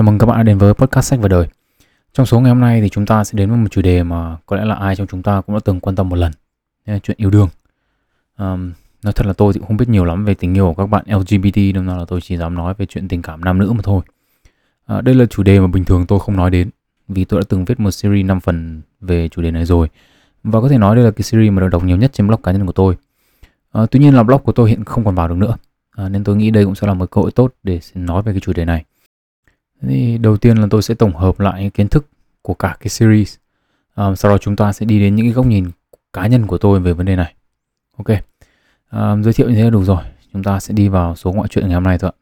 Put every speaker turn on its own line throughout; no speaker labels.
Chào mừng các bạn đã đến với podcast sách và đời. Trong số ngày hôm nay thì chúng ta sẽ đến với một chủ đề mà có lẽ là ai trong chúng ta cũng đã từng quan tâm một lần. Là chuyện yêu đương. Um, nói thật là tôi thì cũng không biết nhiều lắm về tình yêu của các bạn LGBT nên là tôi chỉ dám nói về chuyện tình cảm nam nữ mà thôi. À, đây là chủ đề mà bình thường tôi không nói đến vì tôi đã từng viết một series 5 phần về chủ đề này rồi. Và có thể nói đây là cái series mà được đọc nhiều nhất trên blog cá nhân của tôi. À, tuy nhiên là blog của tôi hiện không còn vào được nữa. à, nên tôi nghĩ đây cũng sẽ là một cơ hội tốt để nói về cái chủ đề này. Thì đầu tiên là tôi sẽ tổng hợp lại những kiến thức của cả cái series. Um, sau đó chúng ta sẽ đi đến những cái góc nhìn cá nhân của tôi về vấn đề này. Ok. Um, giới thiệu như thế là đủ rồi. Chúng ta sẽ đi vào số ngoại chuyện ngày hôm nay thôi ạ.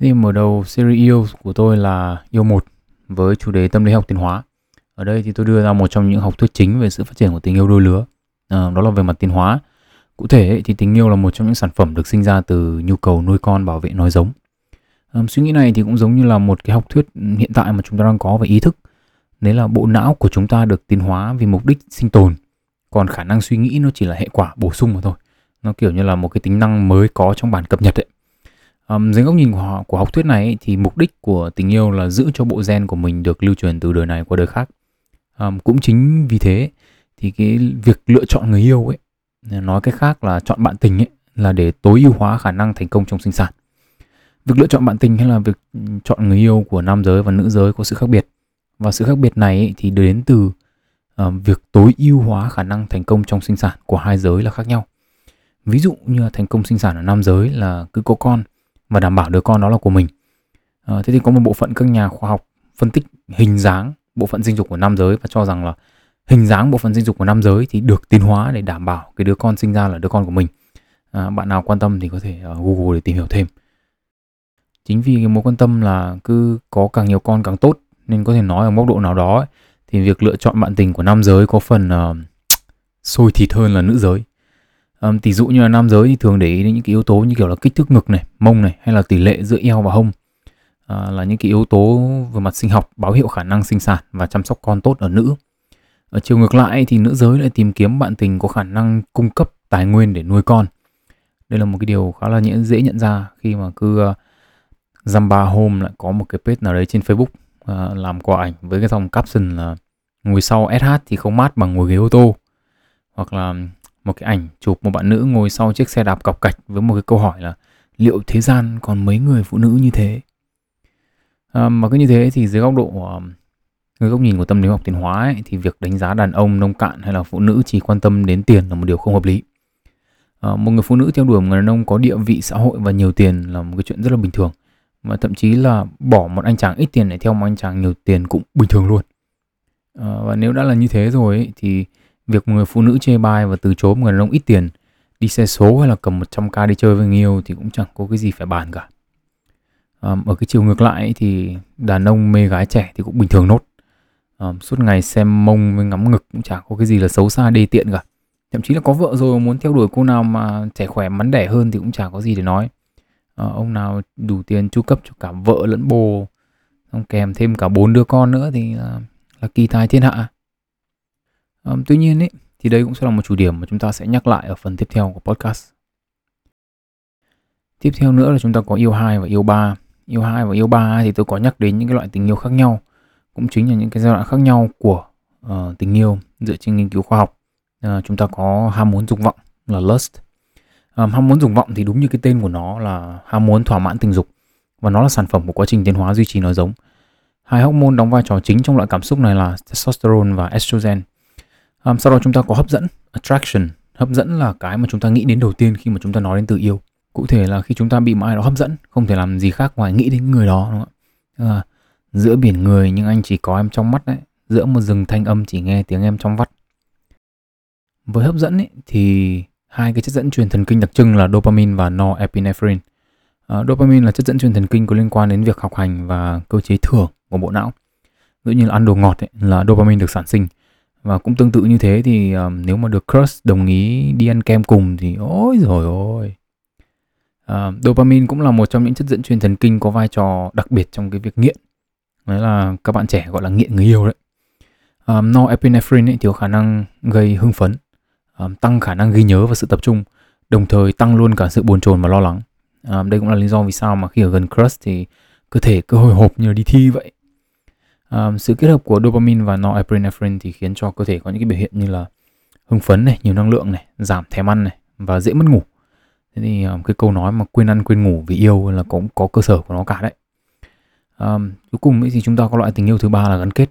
Thế thì mở đầu series yêu của tôi là yêu một với chủ đề tâm lý học tiến hóa. Ở đây thì tôi đưa ra một trong những học thuyết chính về sự phát triển của tình yêu đôi lứa à, đó là về mặt tiến hóa. Cụ thể ấy, thì tình yêu là một trong những sản phẩm được sinh ra từ nhu cầu nuôi con bảo vệ nói giống. À, suy nghĩ này thì cũng giống như là một cái học thuyết hiện tại mà chúng ta đang có về ý thức. Đấy là bộ não của chúng ta được tiến hóa vì mục đích sinh tồn. Còn khả năng suy nghĩ nó chỉ là hệ quả bổ sung mà thôi. Nó kiểu như là một cái tính năng mới có trong bản cập nhật ấy. Um, dưới góc nhìn của, họ, của học thuyết này ấy, thì mục đích của tình yêu là giữ cho bộ gen của mình được lưu truyền từ đời này qua đời khác. Um, cũng chính vì thế thì cái việc lựa chọn người yêu ấy nói cách khác là chọn bạn tình ấy là để tối ưu hóa khả năng thành công trong sinh sản. Việc lựa chọn bạn tình hay là việc chọn người yêu của nam giới và nữ giới có sự khác biệt. Và sự khác biệt này ấy, thì đến từ uh, việc tối ưu hóa khả năng thành công trong sinh sản của hai giới là khác nhau. Ví dụ như là thành công sinh sản ở nam giới là cứ có con và đảm bảo đứa con đó là của mình. Uh, thế thì có một bộ phận các nhà khoa học phân tích hình dáng bộ phận sinh dục của nam giới và cho rằng là hình dáng bộ phận sinh dục của nam giới thì được tiến hóa để đảm bảo cái đứa con sinh ra là đứa con của mình. À, bạn nào quan tâm thì có thể uh, google để tìm hiểu thêm. Chính vì cái mối quan tâm là cứ có càng nhiều con càng tốt nên có thể nói ở mức độ nào đó ấy, thì việc lựa chọn bạn tình của nam giới có phần à, uh, sôi thịt hơn là nữ giới. À, um, tỷ dụ như là nam giới thì thường để ý đến những cái yếu tố như kiểu là kích thước ngực này mông này hay là tỷ lệ giữa eo và hông. Uh, là những cái yếu tố về mặt sinh học báo hiệu khả năng sinh sản và chăm sóc con tốt ở nữ ở chiều ngược lại thì nữ giới lại tìm kiếm bạn tình có khả năng cung cấp tài nguyên để nuôi con. Đây là một cái điều khá là dễ nhận ra khi mà cứ uh, Zamba Home lại có một cái page nào đấy trên Facebook uh, làm quà ảnh với cái dòng caption là ngồi sau SH thì không mát bằng ngồi ghế ô tô. Hoặc là một cái ảnh chụp một bạn nữ ngồi sau chiếc xe đạp cọc cạch với một cái câu hỏi là liệu thế gian còn mấy người phụ nữ như thế? À, mà cứ như thế thì dưới góc độ với góc nhìn của tâm lý học tiến hóa ấy, thì việc đánh giá đàn ông nông cạn hay là phụ nữ chỉ quan tâm đến tiền là một điều không hợp lý. À, một người phụ nữ theo đuổi một người đàn ông có địa vị xã hội và nhiều tiền là một cái chuyện rất là bình thường. Mà thậm chí là bỏ một anh chàng ít tiền để theo một anh chàng nhiều tiền cũng bình thường luôn. À, và nếu đã là như thế rồi ấy, thì việc một người phụ nữ chê bai và từ chối một người đàn ông ít tiền đi xe số hay là cầm 100k đi chơi với người yêu thì cũng chẳng có cái gì phải bàn cả. À, ở cái chiều ngược lại ấy, thì đàn ông mê gái trẻ thì cũng bình thường nốt à, suốt ngày xem mông với ngắm ngực cũng chả có cái gì là xấu xa đê tiện cả. Thậm chí là có vợ rồi muốn theo đuổi cô nào mà trẻ khỏe mắn đẻ hơn thì cũng chả có gì để nói. À, ông nào đủ tiền chu cấp cho cả vợ lẫn bồ xong kèm thêm cả bốn đứa con nữa thì là, là kỳ tài thiên hạ. À, tuy nhiên ấy thì đây cũng sẽ là một chủ điểm mà chúng ta sẽ nhắc lại ở phần tiếp theo của podcast. Tiếp theo nữa là chúng ta có yêu hai và yêu ba. Yêu hai và yêu ba thì tôi có nhắc đến những cái loại tình yêu khác nhau cũng chính là những cái giai đoạn khác nhau của uh, tình yêu dựa trên nghiên cứu khoa học. Uh, chúng ta có ham muốn dục vọng là lust. Um, ham muốn dục vọng thì đúng như cái tên của nó là ham muốn thỏa mãn tình dục. Và nó là sản phẩm của quá trình tiến hóa duy trì nó giống. Hai hormone đóng vai trò chính trong loại cảm xúc này là testosterone và estrogen. Um, sau đó chúng ta có hấp dẫn attraction. Hấp dẫn là cái mà chúng ta nghĩ đến đầu tiên khi mà chúng ta nói đến từ yêu. Cụ thể là khi chúng ta bị một ai đó hấp dẫn không thể làm gì khác ngoài nghĩ đến người đó đúng không ạ? Uh, Giữa biển người nhưng anh chỉ có em trong mắt đấy. Giữa một rừng thanh âm chỉ nghe tiếng em trong vắt. Với hấp dẫn ấy, thì hai cái chất dẫn truyền thần kinh đặc trưng là dopamine và norepinephrine. À, Dopamine là chất dẫn truyền thần kinh có liên quan đến việc học hành và cơ chế thưởng của bộ não. Ví dụ như là ăn đồ ngọt ấy, là dopamine được sản sinh. Và cũng tương tự như thế thì um, nếu mà được crush đồng ý đi ăn kem cùng thì ôi rồi ôi. Uh, dopamine cũng là một trong những chất dẫn truyền thần kinh có vai trò đặc biệt trong cái việc nghiện đấy là các bạn trẻ gọi là nghiện người yêu đấy. Um, norepinephrine ấy, thì có khả năng gây hưng phấn um, tăng khả năng ghi nhớ và sự tập trung đồng thời tăng luôn cả sự bồn chồn và lo lắng. Um, đây cũng là lý do vì sao mà khi ở gần crush thì cơ thể cứ hồi hộp như đi thi vậy. Um, sự kết hợp của dopamine và norepinephrine thì khiến cho cơ thể có những cái biểu hiện như là hưng phấn này nhiều năng lượng này giảm thèm ăn này và dễ mất ngủ. Thế thì um, cái câu nói mà quên ăn quên ngủ vì yêu là cũng có cơ sở của nó cả đấy um, cuối cùng thì chúng ta có loại tình yêu thứ ba là gắn kết.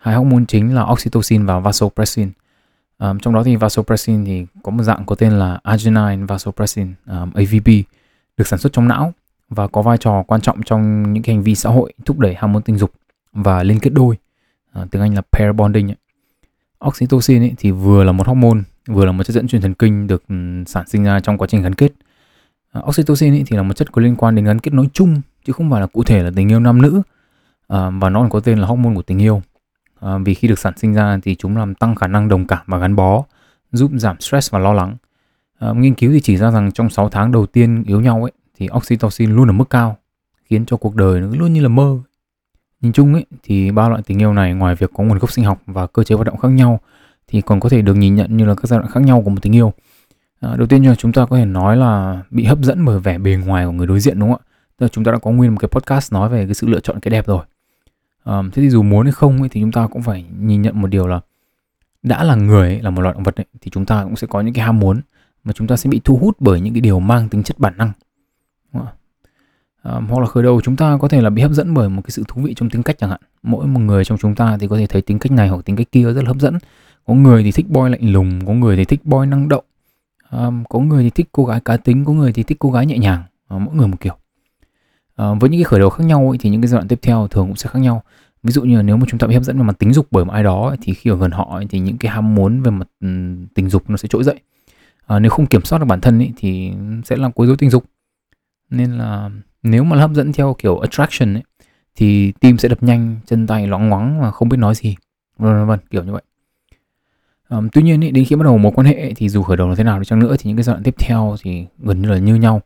Hai hormone chính là oxytocin và vasopressin. Um, trong đó thì vasopressin thì có một dạng có tên là arginine vasopressin um, AVP được sản xuất trong não và có vai trò quan trọng trong những cái hành vi xã hội thúc đẩy hormone tình dục và liên kết đôi uh, tiếng Anh là pair bonding ấy. oxytocin ấy thì vừa là một hormone vừa là một chất dẫn truyền thần kinh được sản sinh ra trong quá trình gắn kết. Ờ, oxytocin ấy thì là một chất có liên quan đến gắn kết nói chung chứ không phải là cụ thể là tình yêu nam nữ uh, và nó còn có tên là hormone của tình yêu. Uh, vì khi được sản sinh ra thì chúng làm tăng khả năng đồng cảm và gắn bó giúp giảm stress và lo lắng. Uh, nghiên cứu thì chỉ ra rằng trong 6 tháng đầu tiên yêu nhau ấy thì oxytocin luôn ở mức cao khiến cho cuộc đời nó luôn như là mơ. Nhìn chung ấy thì ba loại tình yêu này ngoài việc có nguồn gốc sinh học và cơ chế hoạt động khác nhau thì còn có thể được nhìn nhận như là các giai đoạn khác nhau của một tình yêu. À, đầu tiên là chúng ta có thể nói là bị hấp dẫn bởi vẻ bề ngoài của người đối diện đúng không ạ? Tức là chúng ta đã có nguyên một cái podcast nói về cái sự lựa chọn cái đẹp rồi. Um, thế thì dù muốn hay không ấy, thì chúng ta cũng phải nhìn nhận một điều là đã là người ấy, là một loài động vật ấy, thì chúng ta cũng sẽ có những cái ham muốn mà chúng ta sẽ bị thu hút bởi những cái điều mang tính chất bản năng. Um, hoặc là khởi đầu chúng ta có thể là bị hấp dẫn bởi một cái sự thú vị trong tính cách chẳng hạn. Mỗi một người trong chúng ta thì có thể thấy tính cách này hoặc tính cách kia rất là hấp dẫn. Có người thì thích boy lạnh lùng có người thì thích boy năng động. Um, có người thì thích cô gái cá tính có người thì thích cô gái nhẹ nhàng. Uh, mỗi người một kiểu. Ờ, với những cái khởi đầu khác nhau ấy, thì những cái giai đoạn tiếp theo thường cũng sẽ khác nhau. Ví dụ như là nếu mà chúng ta bị hấp dẫn về mặt tính dục bởi một ai đó ấy, thì khi ở gần họ ấy, thì những cái ham muốn về mặt tình dục nó sẽ trỗi dậy. À, nếu không kiểm soát được bản thân ấy, thì sẽ làm quấy rối tình dục. Nên là nếu mà hấp dẫn theo kiểu attraction ấy, thì tim sẽ đập nhanh chân tay loáng ngoáng và không biết nói gì. Vân vân kiểu như vậy. À, tuy nhiên ấy, đến khi bắt đầu một quan hệ thì dù khởi đầu là thế nào đi chăng nữa thì những cái giai đoạn tiếp theo thì gần như là như nhau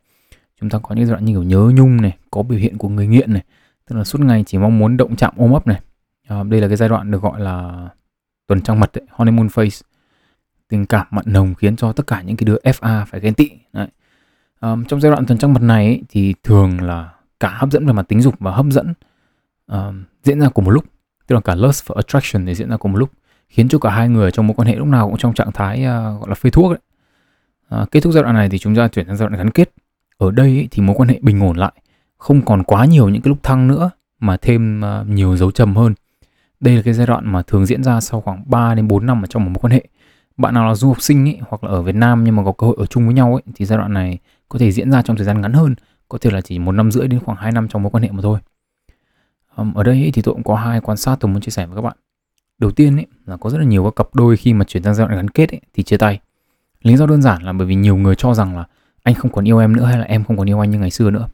chúng ta có những giai đoạn như kiểu nhớ nhung này có biểu hiện của người nghiện này tức là suốt ngày chỉ mong muốn động chạm ôm ấp này à, đây là cái giai đoạn được gọi là tuần trăng mật ấy, honeymoon phase tình cảm mặn nồng khiến cho tất cả những cái đứa FA phải ghen tị Đấy. À, trong giai đoạn tuần trăng mật này ấy, thì thường là cả hấp dẫn về mặt tính dục và hấp dẫn um, diễn ra cùng một lúc tức là cả lust và attraction thì diễn ra cùng một lúc khiến cho cả hai người trong mối quan hệ lúc nào cũng trong trạng thái uh, gọi là phê thuốc đấy. Uh, kết thúc giai đoạn này thì chúng ta chuyển sang giai đoạn gắn kết. Ở đây thì mối quan hệ bình ổn lại, không còn quá nhiều những cái lúc thăng nữa mà thêm à, nhiều dấu trầm hơn. Đây là cái giai đoạn mà thường diễn ra sau khoảng 3 đến 4 năm ở trong một mối quan hệ. Bạn nào là du học sinh ấy hoặc là ở Việt Nam nhưng mà có cơ hội ở chung với nhau ấy, thì giai đoạn này có thể diễn ra trong thời gian ngắn hơn, có thể là chỉ một năm rưỡi đến khoảng 2 năm trong mối quan hệ mà thôi. Ở đây thì tôi cũng có hai quan sát tôi muốn chia sẻ với các bạn đầu tiên ấy, là có rất là nhiều các cặp đôi khi mà chuyển sang giai đoạn gắn kết ấy, thì chia tay lý do đơn giản là bởi vì nhiều người cho rằng là anh không còn yêu em nữa hay là em không còn yêu anh như ngày xưa nữa?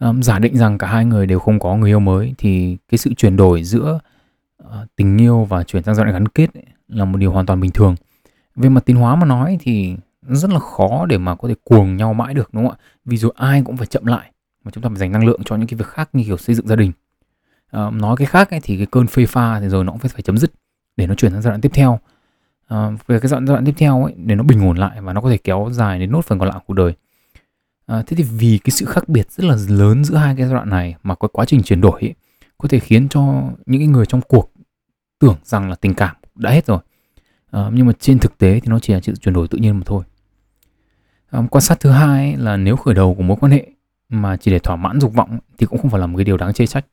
Um, giả định rằng cả hai người đều không có người yêu mới thì cái sự chuyển đổi giữa uh, tình yêu và chuyển sang giai đoạn gắn kết ấy, là một điều hoàn toàn bình thường. Về mặt tiến hóa mà nói thì rất là khó để mà có thể cuồng nhau mãi được đúng không ạ? Vì rồi ai cũng phải chậm lại mà chúng ta phải dành năng lượng cho những cái việc khác như kiểu xây dựng gia đình. À, nói cái khác ấy, thì cái cơn phê pha thì rồi nó cũng phải phải chấm dứt để nó chuyển sang giai đoạn tiếp theo uh, về cái giai đoạn tiếp theo ấy để nó bình ổn lại và nó có thể kéo dài đến nốt phần còn lại của cuộc đời. Uh, thế thì vì cái sự khác biệt rất là lớn giữa hai cái giai đoạn này mà có quá trình chuyển đổi ấy, có thể khiến cho những cái người trong cuộc tưởng rằng là tình cảm đã hết rồi. Uh, nhưng mà trên thực tế thì nó chỉ là sự chuyển đổi tự nhiên mà thôi. Um, quan sát thứ hai ấy là nếu khởi đầu của mối quan hệ mà chỉ để thỏa mãn dục vọng thì cũng không phải là một cái điều đáng chê trách.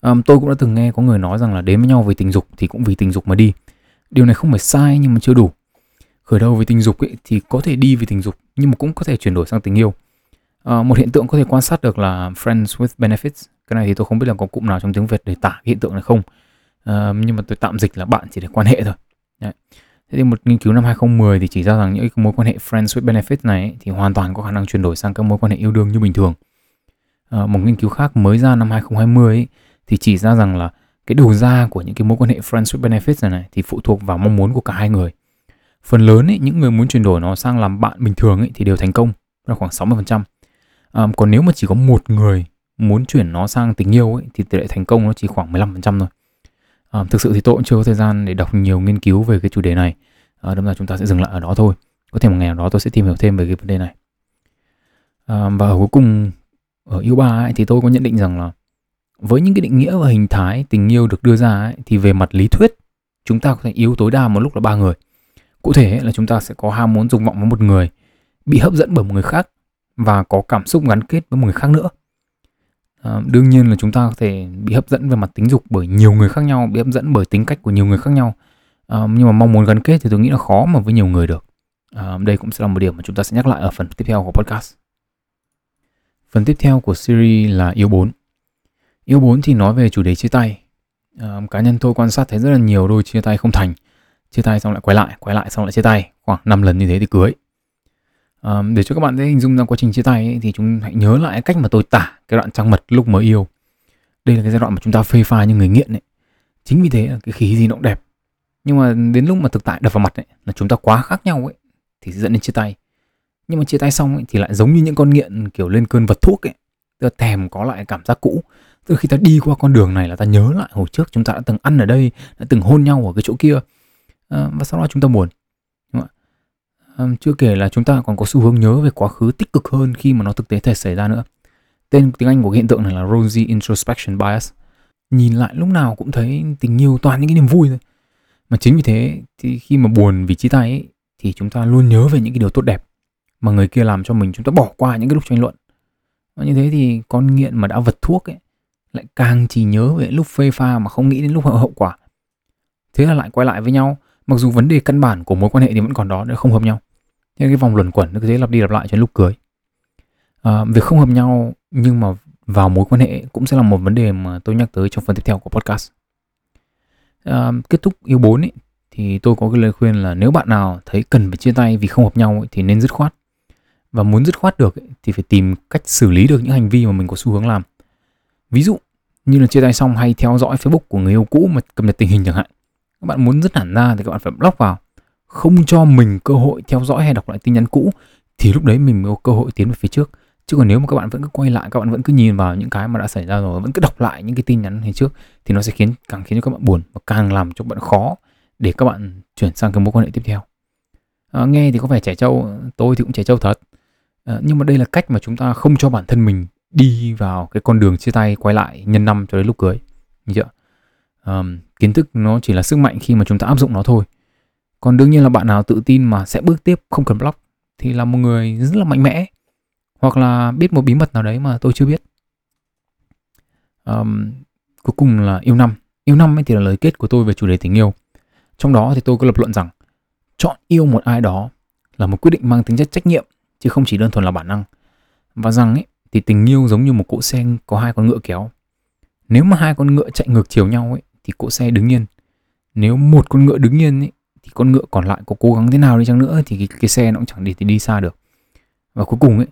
Um, tôi cũng đã từng nghe có người nói rằng là đến với nhau vì tình dục thì cũng vì tình dục mà đi. Điều này không phải sai nhưng mà chưa đủ. Khởi đầu về tình dục ấy, thì có thể đi về tình dục nhưng mà cũng có thể chuyển đổi sang tình yêu. à, một hiện tượng có thể quan sát được là friends with benefits. Cái này thì tôi không biết là có cụm nào trong tiếng Việt để tả cái hiện tượng này không. à, nhưng mà tôi tạm dịch là bạn chỉ để quan hệ thôi. Đấy. Thế thì một nghiên cứu năm 2010 thì chỉ ra rằng những mối quan hệ friends with benefits này ấy, thì hoàn toàn có khả năng chuyển đổi sang các mối quan hệ yêu đương như bình thường. À, một nghiên cứu khác mới ra năm 2020 ấy, thì chỉ ra rằng là cái đầu ra của những cái mối quan hệ friends with benefits này, này thì phụ thuộc vào mong muốn của cả hai người. Phần lớn ấy, những người muốn chuyển đổi nó sang làm bạn bình thường ấy, thì đều thành công, là khoảng 60%. À, còn nếu mà chỉ có một người muốn chuyển nó sang tình yêu ấy, thì tỷ lệ thành công nó chỉ khoảng 15% thôi. À, thực sự thì tôi cũng chưa có thời gian để đọc nhiều nghiên cứu về cái chủ đề này. à, đâm ra chúng ta sẽ dừng lại ở đó thôi có thể một ngày nào đó tôi sẽ tìm hiểu thêm về cái vấn đề này à, và ở cuối cùng ở yêu ba ấy, thì tôi có nhận định rằng là với những cái định nghĩa và hình thái tình yêu được đưa ra ấy, thì về mặt lý thuyết chúng ta có thể yêu tối đa một lúc là ba người. Cụ thể là chúng ta sẽ có ham muốn dục vọng với một người bị hấp dẫn bởi một người khác và có cảm xúc gắn kết với một người khác nữa. À, đương nhiên là chúng ta có thể bị hấp dẫn về mặt tính dục bởi nhiều người khác nhau bị hấp dẫn bởi tính cách của nhiều người khác nhau. À, nhưng mà mong muốn gắn kết thì tôi nghĩ là khó mà với nhiều người được. À, đây cũng sẽ là một điểm mà chúng ta sẽ nhắc lại ở phần tiếp theo của podcast. Phần tiếp theo của series là yếu bốn. Yếu bốn thì nói về chủ đề chia tay. À, cá nhân tôi quan sát thấy rất là nhiều đôi chia tay không thành. Chia tay xong lại quay lại, quay lại xong lại chia tay. Khoảng 5 lần như thế thì cưới. À, để cho các bạn thấy hình dung ra quá trình chia tay ấy, thì chúng hãy nhớ lại cách mà tôi tả cái đoạn trăng mật lúc mới yêu. Đây là cái giai đoạn mà chúng ta phê pha như người nghiện ấy. Chính vì thế là cái khí gì nó cũng đẹp. Nhưng mà đến lúc mà thực tại đập vào mặt ấy, là chúng ta quá khác nhau ấy thì sẽ dẫn đến chia tay. Nhưng mà chia tay xong ấy, thì lại giống như những con nghiện kiểu lên cơn vật thuốc ấy. Tức là thèm có lại cảm giác cũ tức khi ta đi qua con đường này là ta nhớ lại hồi trước chúng ta đã từng ăn ở đây đã từng hôn nhau ở cái chỗ kia. À, và sau đó chúng ta buồn đúng không ạ? À, chưa kể là chúng ta còn có xu hướng nhớ về quá khứ tích cực hơn khi mà nó thực tế thể xảy ra nữa. Tên tiếng anh của hiện tượng này là rosy introspection bias. Nhìn lại lúc nào cũng thấy tình yêu toàn những cái niềm vui thôi. Mà chính vì thế thì khi mà buồn vì chia tay ấy, thì chúng ta luôn nhớ về những cái điều tốt đẹp mà người kia làm cho mình chúng ta bỏ qua những cái lúc tranh luận. Và như thế thì con nghiện mà đã vật thuốc ấy lại càng chỉ nhớ về lúc phê pha mà không nghĩ đến lúc hậu quả. Thế là lại quay lại với nhau mặc dù vấn đề căn bản của mối quan hệ thì vẫn còn đó để không hợp nhau. Thế cái vòng luẩn quẩn nó cứ thế lặp đi lặp lại cho đến lúc cưới. À, việc không hợp nhau nhưng mà vào mối quan hệ cũng sẽ là một vấn đề mà tôi nhắc tới trong phần tiếp theo của podcast. À, kết thúc yêu bốn ấy, thì tôi có cái lời khuyên là nếu bạn nào thấy cần phải chia tay vì không hợp nhau ấy, thì nên dứt khoát. Và muốn dứt khoát được ấy, thì phải tìm cách xử lý được những hành vi mà mình có xu hướng làm ví dụ như là chia tay xong hay theo dõi facebook của người yêu cũ mà cập nhật tình hình chẳng hạn. Các bạn muốn dứt hẳn ra thì các bạn phải block vào. Không cho mình cơ hội theo dõi hay đọc lại tin nhắn cũ thì lúc đấy mình mới có cơ hội tiến về phía trước. Chứ còn nếu mà các bạn vẫn cứ quay lại các bạn vẫn cứ nhìn vào những cái mà đã xảy ra rồi vẫn cứ đọc lại những cái tin nhắn ngày trước thì nó sẽ khiến càng khiến cho các bạn buồn và càng làm cho các bạn khó để các bạn chuyển sang cái mối quan hệ tiếp theo. À, nghe thì có vẻ trẻ trâu tôi thì cũng trẻ trâu thật. À, nhưng mà đây là cách mà chúng ta không cho bản thân mình đi vào cái con đường chia tay quay lại nhân năm cho đến lúc cưới. Như chưa? Um, kiến thức nó chỉ là sức mạnh khi mà chúng ta áp dụng nó thôi. Còn đương nhiên là bạn nào tự tin mà sẽ bước tiếp không cần block thì là một người rất là mạnh mẽ. Hoặc là biết một bí mật nào đấy mà tôi chưa biết. Um, cuối cùng là yêu năm. Yêu năm ấy thì là lời kết của tôi về chủ đề tình yêu. Trong đó thì tôi có lập luận rằng chọn yêu một ai đó là một quyết định mang tính chất trách nhiệm chứ không chỉ đơn thuần là bản năng. Và rằng ấy thì tình yêu giống như một cỗ xe có hai con ngựa kéo. Nếu mà hai con ngựa chạy ngược chiều nhau ấy thì cỗ xe đứng yên. Nếu một con ngựa đứng yên ấy thì con ngựa còn lại có cố gắng thế nào đi chăng nữa thì cái, cái xe nó cũng chẳng đi thì đi xa được. Và cuối cùng ấy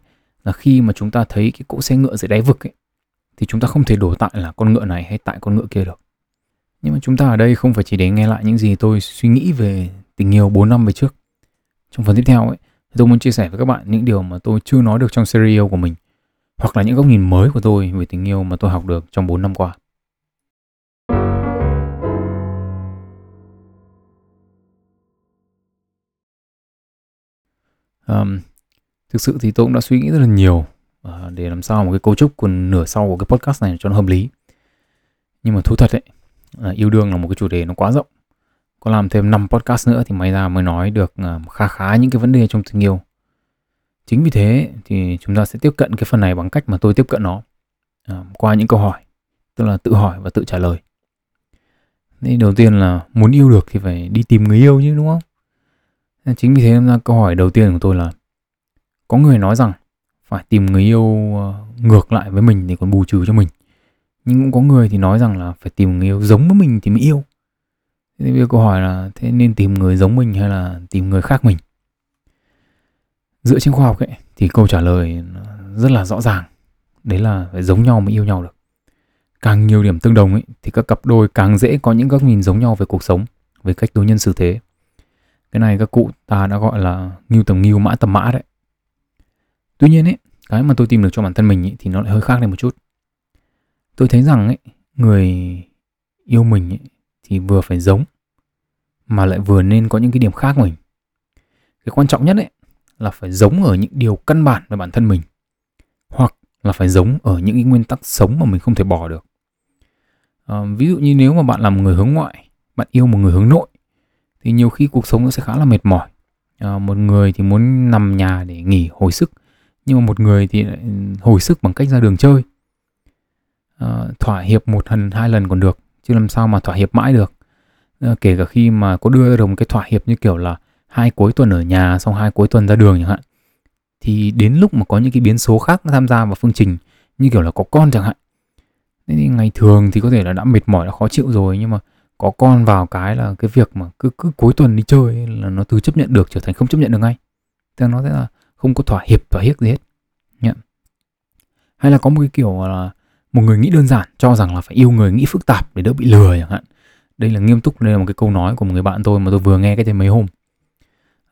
là khi mà chúng ta thấy cái cỗ xe ngựa dưới đáy vực ấy thì chúng ta không thể đổ tại là con ngựa này hay tại con ngựa kia được. Nhưng mà chúng ta ở đây không phải chỉ để nghe lại những gì tôi suy nghĩ về tình yêu 4 năm về trước. Trong phần tiếp theo ấy tôi muốn chia sẻ với các bạn những điều mà tôi chưa nói được trong series của mình hoặc là những góc nhìn mới của tôi về tình yêu mà tôi học được trong 4 năm qua. Um, thực sự thì tôi cũng đã suy nghĩ rất là nhiều uh, để làm sao một cái cấu trúc của nửa sau của cái podcast này cho nó hợp lý. Nhưng mà thú thật đấy, uh, yêu đương là một cái chủ đề nó quá rộng. Có làm thêm 5 podcast nữa thì may ra mới nói được uh, khá khá những cái vấn đề trong tình yêu chính vì thế thì chúng ta sẽ tiếp cận cái phần này bằng cách mà tôi tiếp cận nó à, qua những câu hỏi tức là tự hỏi và tự trả lời. Thế đầu tiên là muốn yêu được thì phải đi tìm người yêu chứ đúng không? Chính vì thế ra câu hỏi đầu tiên của tôi là có người nói rằng phải tìm người yêu ờ, ngược lại với mình thì còn bù trừ cho mình. Nhưng cũng có người thì nói rằng là phải tìm người yêu giống với mình thì mới yêu. Thế bây giờ câu hỏi là thế nên tìm người giống mình hay là tìm người khác mình? Dựa trên khoa học ấy thì câu trả lời rất là rõ ràng. Đấy là phải giống nhau mới yêu nhau được. Càng nhiều điểm tương đồng ấy thì các cặp đôi càng dễ có những góc nhìn giống nhau về cuộc sống về cách đối nhân xử thế. Cái này các cụ ta đã gọi là nghiêu tầm nghiêu mã tầm mã đấy. Tuy nhiên ấy cái mà tôi tìm được cho bản thân mình ấy, thì nó lại hơi khác lên một chút. Tôi thấy rằng ấy người yêu mình ấy, thì vừa phải giống mà lại vừa nên có những cái điểm khác mình. Cái quan trọng nhất ấy là phải giống ở những điều căn bản về bản thân mình hoặc là phải giống ở những cái nguyên tắc sống mà mình không thể bỏ được. À, ví dụ như nếu mà bạn là một người hướng ngoại bạn yêu một người hướng nội thì nhiều khi cuộc sống nó sẽ khá là mệt mỏi. À, một người thì muốn nằm nhà để nghỉ hồi sức nhưng mà một người thì lại ừ, hồi sức bằng cách ra đường chơi. À, thỏa hiệp một lần hai lần còn được chứ làm sao mà thỏa hiệp mãi được. À, kể cả khi mà có đưa ra được một cái thỏa hiệp như kiểu là hai cuối tuần ở nhà, xong hai cuối tuần ra đường chẳng hạn. Thì đến lúc mà có những cái biến số khác nó tham gia vào phương trình, như kiểu là có con chẳng hạn. Thế thì ngày thường thì có thể là đã mệt mỏi, đã khó chịu rồi, nhưng mà có con vào cái là cái việc mà cứ cứ cuối tuần đi chơi là nó từ chấp nhận được trở thành không chấp nhận được ngay. Tức nó sẽ là không có thỏa hiệp thỏa hiệp gì hết. Yeah. hay là có một cái kiểu là một người nghĩ đơn giản, cho rằng là phải yêu người nghĩ phức tạp để đỡ bị lừa chẳng hạn. Đây là nghiêm túc, đây là một cái câu nói của một người bạn tôi mà tôi vừa nghe cái trên mấy hôm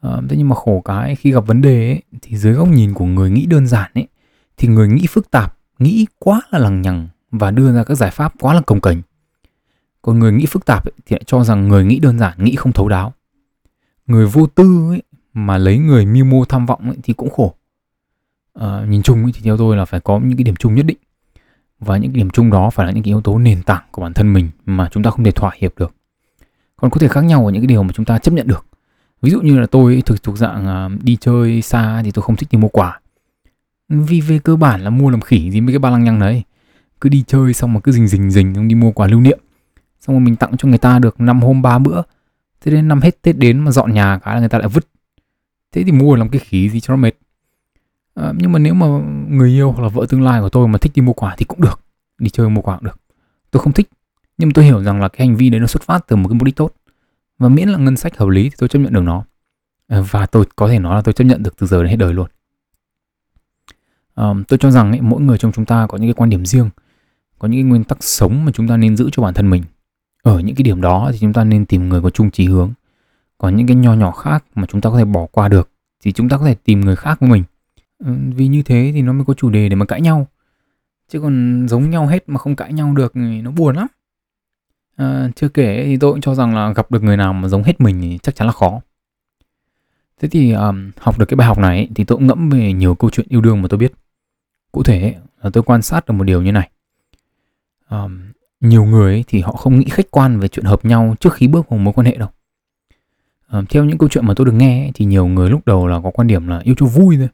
à, thế nhưng mà khổ cái khi gặp vấn đề ấy, thì dưới góc nhìn của người nghĩ đơn giản ấy thì người nghĩ phức tạp nghĩ quá là lằng nhằng và đưa ra các giải pháp quá là cồng kềnh. Còn người nghĩ phức tạp ấy, thì lại cho rằng người nghĩ đơn giản nghĩ không thấu đáo. Người vô tư ấy, mà lấy người mưu mô tham vọng ấy, thì cũng khổ. À, nhìn chung ấy, thì theo tôi là phải có những cái điểm chung nhất định. Và những cái điểm chung đó phải là những cái yếu tố nền tảng của bản thân mình mà chúng ta không thể thỏa hiệp được. Còn có thể khác nhau ở những cái điều mà chúng ta chấp nhận được ví dụ như là tôi thực thuộc dạng à, đi chơi xa thì tôi không thích đi mua quà. Vì về cơ bản là mua làm khỉ gì mấy cái ba lăng nhăng đấy. Cứ đi chơi xong mà cứ rình rình rình xong đi mua quà lưu niệm. Xong rồi mình tặng cho người ta được năm hôm ba bữa. Thế đến năm hết tết đến mà dọn nhà cái là người ta lại vứt. Thế thì mua làm cái khí gì cho nó mệt. À, nhưng mà nếu mà người yêu hoặc là vợ tương lai của tôi mà thích đi mua quà thì cũng được. Đi chơi mua quà cũng được. Tôi không thích nhưng mà tôi hiểu rằng là cái hành vi đấy nó xuất phát từ một cái mục đích tốt và miễn là ngân sách hợp lý thì tôi chấp nhận được nó. Ờ, và tôi có thể nói là tôi chấp nhận được từ giờ đến hết đời luôn. Um, tôi cho rằng ấy, mỗi người trong chúng ta có những cái quan điểm riêng có những cái nguyên tắc sống mà chúng ta nên giữ cho bản thân mình. Ở những cái điểm đó thì chúng ta nên tìm người có chung chí hướng. Còn những cái nho nhỏ khác mà chúng ta có thể bỏ qua được thì chúng ta có thể tìm người khác với mình. Ờ, vì như thế thì nó mới có chủ đề để mà cãi nhau. Chứ còn giống nhau hết mà không cãi nhau được thì nó buồn lắm à, chưa kể thì tôi cũng cho rằng là gặp được người nào mà giống hết mình thì chắc chắn là khó. Thế thì um, học được cái bài học này thì tôi cũng ngẫm về nhiều câu chuyện yêu đương mà tôi biết. Cụ thể là tôi quan sát được một điều như này. Um, nhiều người thì họ không nghĩ khách quan về chuyện hợp nhau trước khi bước vào mối quan hệ đâu. Um, theo những câu chuyện mà tôi được nghe thì nhiều người lúc đầu là có quan điểm là yêu cho vui thôi.